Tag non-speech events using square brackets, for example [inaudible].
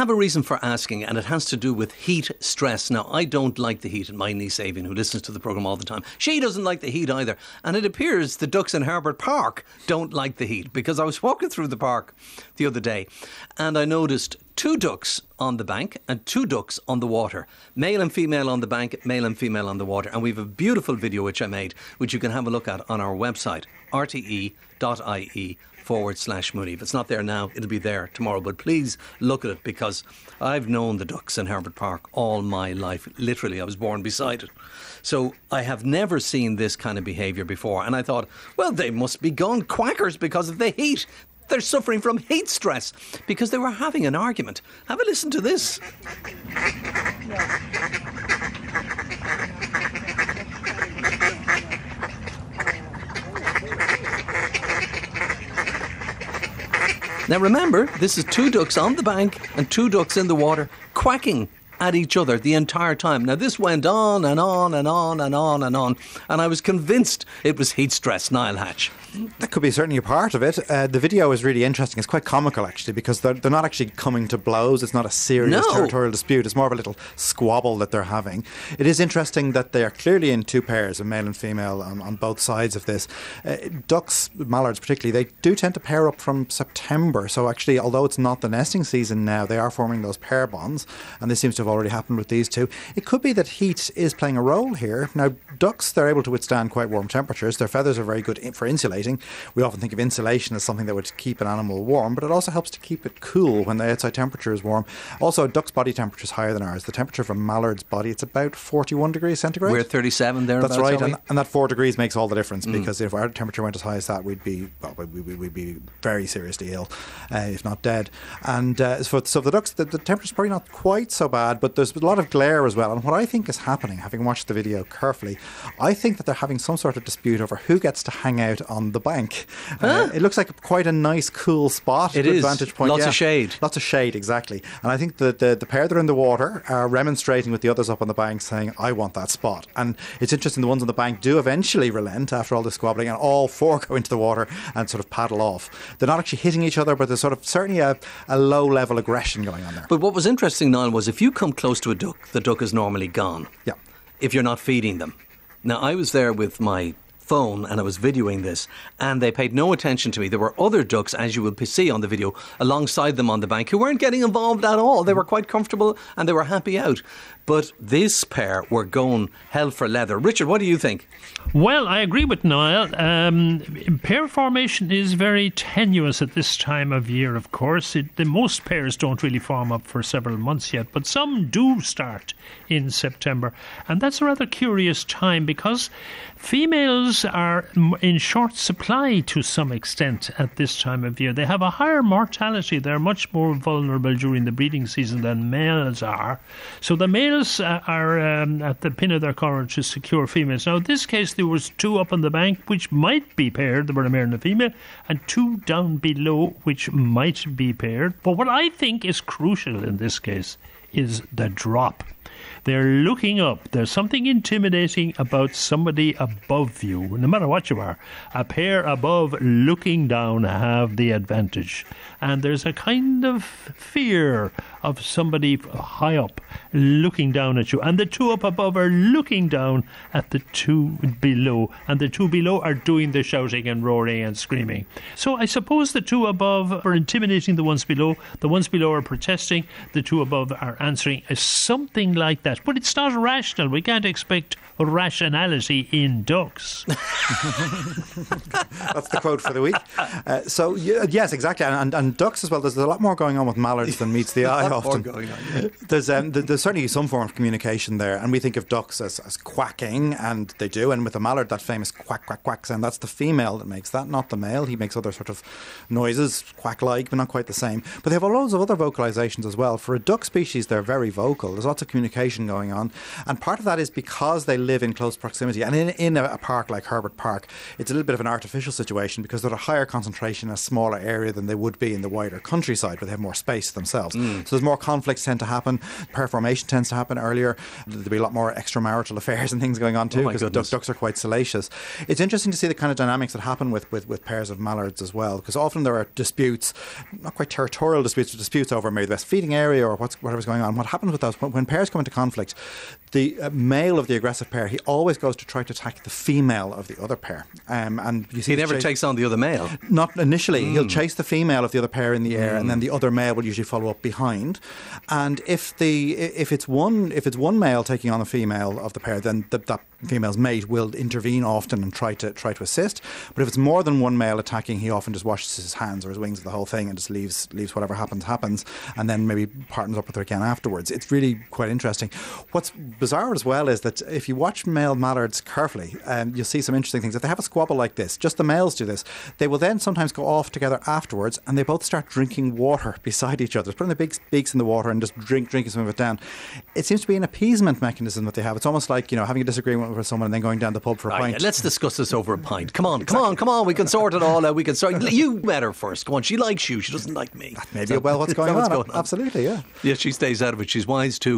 have a reason for asking, and it has to do with heat stress. Now, I don't like the heat, and my niece Avian, who listens to the programme all the time, she doesn't like the heat either. And it appears the ducks in Herbert Park don't like the heat because I was walking through the park the other day and I noticed two ducks on the bank and two ducks on the water. Male and female on the bank, male and female on the water. And we have a beautiful video which I made, which you can have a look at on our website, rte.ie forward slash Mooney. If it's not there now, it'll be there tomorrow. But please look at it because I've known the ducks in Herbert Park all my life. Literally, I was born beside it. So I have never seen this kind of behaviour before. And I thought, well, they must be gone quackers because of the heat. They're suffering from heat stress because they were having an argument. Have a listen to this. Now remember, this is two ducks on the bank and two ducks in the water quacking at each other the entire time. Now, this went on and on and on and on and on, and I was convinced it was heat stress, Niall Hatch. That could be certainly a part of it. Uh, the video is really interesting. It's quite comical, actually, because they're, they're not actually coming to blows. It's not a serious No. territorial dispute. It's more of a little squabble that they're having. It is interesting that they are clearly in two pairs, a male and female, on, on both sides of this. Uh, ducks, mallards particularly, they do tend to pair up from September. So, actually, although it's not the nesting season now, they are forming those pair bonds, and this seems to have already happened with these two. It could be that heat is playing a role here. Now, ducks, they're able to withstand quite warm temperatures. Their feathers are very good in- for insulating. We often think of insulation as something that would keep an animal warm, but it also helps to keep it cool when the outside temperature is warm. Also, a duck's body temperature is higher than ours. The temperature of a mallard's body, it's about 41 degrees centigrade. We're 37 there. That's right, and, and that four degrees makes all the difference because if our temperature went as high as that, we'd be well, we, we, we'd be very seriously ill, uh, if not dead. And uh, so, so the ducks, the, the temperature's probably not quite so bad, but there's a lot of glare as well. And what I think is happening, having watched the video carefully, I think that they're having some sort of dispute over who gets to hang out on the bank. Uh, it looks like quite a nice, cool spot. It is. vantage point. Lots of shade. Lots of shade, exactly. And I think that the, the pair that are in the water are remonstrating with the others up on the bank, saying, I want that spot. And it's interesting, the ones on the bank do eventually relent after all the squabbling, and all four [laughs] go into the water and sort of paddle off. They're not actually hitting each other, but there's sort of certainly a, a low level aggression going on there. But what was interesting, Niall, was if you come close to a duck, the duck is normally gone. Yeah. If you're not feeding them. Now, I was there with my phone and I was videoing this, and they paid no attention to me. There were other ducks, as you will see on the video, alongside them on the bank who weren't getting involved at all. They were quite comfortable and they were happy out. But this pair were going hell for leather. Richard, what do you think? Well, I agree with Niall. Um, pair formation is very tenuous at this time of year, of course. It, the most pairs don't really form up for several months yet, but some do start in September. And that's a rather curious time because females are in short supply to some extent at this time of year. They have a higher mortality. They're much more vulnerable during the breeding season than males are. So the males uh, are um, at the pin of their collar to secure females. Now, in this case, there was two up on the bank which might be paired. There were a male and a female, and two down below which might be paired. But what I think is crucial in this case is the drop. They're looking up. There's something intimidating about somebody above you, no matter what you are. A pair above looking down have the advantage. And there's a kind of fear of somebody high up looking down at you. And the two up above are looking down at the two below. And the two below are doing the shouting and roaring and screaming. So I suppose the two above are intimidating the ones below. The ones below are protesting. The two above are answering. Something like that. But it's not rational. We can't expect rationality in ducks. [laughs] That's the quote for the week. Uh, so, y- yes, exactly. And, and, and ducks as well. There's a lot more going on with mallards than meets the [laughs] eye often. going on, yeah. There's, um, th- there's certainly some form of communication there. And we think of ducks as, as quacking, and they do. And with a mallard, that famous quack, quack, quack sound, that's the female that makes that, not the male. He makes other sort of noises, quack like, but not quite the same. But they have loads of other vocalizations as well. For a duck species, they're very vocal. There's lots of communication going on. And part of that is because they live in close proximity. And in, in a, park like Herbert Park, it's a little bit of an artificial situation because they're at a higher concentration in a smaller area than they would be in the wider countryside where they have more space themselves. Mm. So there's more conflicts tend to happen. Pair formation tends to happen earlier. There'll be a lot more extramarital affairs and things going on too Oh my because ducks are quite salacious. It's interesting to see the kind of dynamics that happen with, with, with pairs of mallards as well because often there are disputes, not quite territorial disputes, but disputes over maybe the best feeding area or what's, whatever's going on. What happens with those when, when pairs come into conflict, the uh, male of the aggressive pair he always goes to try to attack the female of the other pair, um, and you see He never chase- takes on the other male. not initially. He'll Hmm. chase the female of the other pair in the air, and then the other male will usually follow up behind. And if the if it's one if it's one male taking on the female of the pair, then the, that female's mate will intervene often and try to try to assist. But if it's more than one male attacking, he often just washes his hands or his wings of the whole thing and just leaves leaves whatever happens happens, and then maybe partners up with her again afterwards. It's really quite interesting. What's bizarre as well is that if you watch male mallards carefully, um, you'll see some interesting things. If they have a squabble like this, just the males do this. They will then sometimes go off together afterwards, and they both start drinking water [laughs] beside each other, putting their big beaks in the water and just drink, drinking some of it down. It seems to be an appeasement mechanism that they have. It's almost like you know having a disagreement with someone and then going down the pub for a Right, pint. let's discuss this over a [laughs] pint. Come on, come on, come on. We can sort it all out. We can sort. You met her first. Come on. She likes you. She doesn't like me. Maybe that- well, what's [laughs] going on? going on? Absolutely, yeah. Yeah, she stays out of it. She's wise too.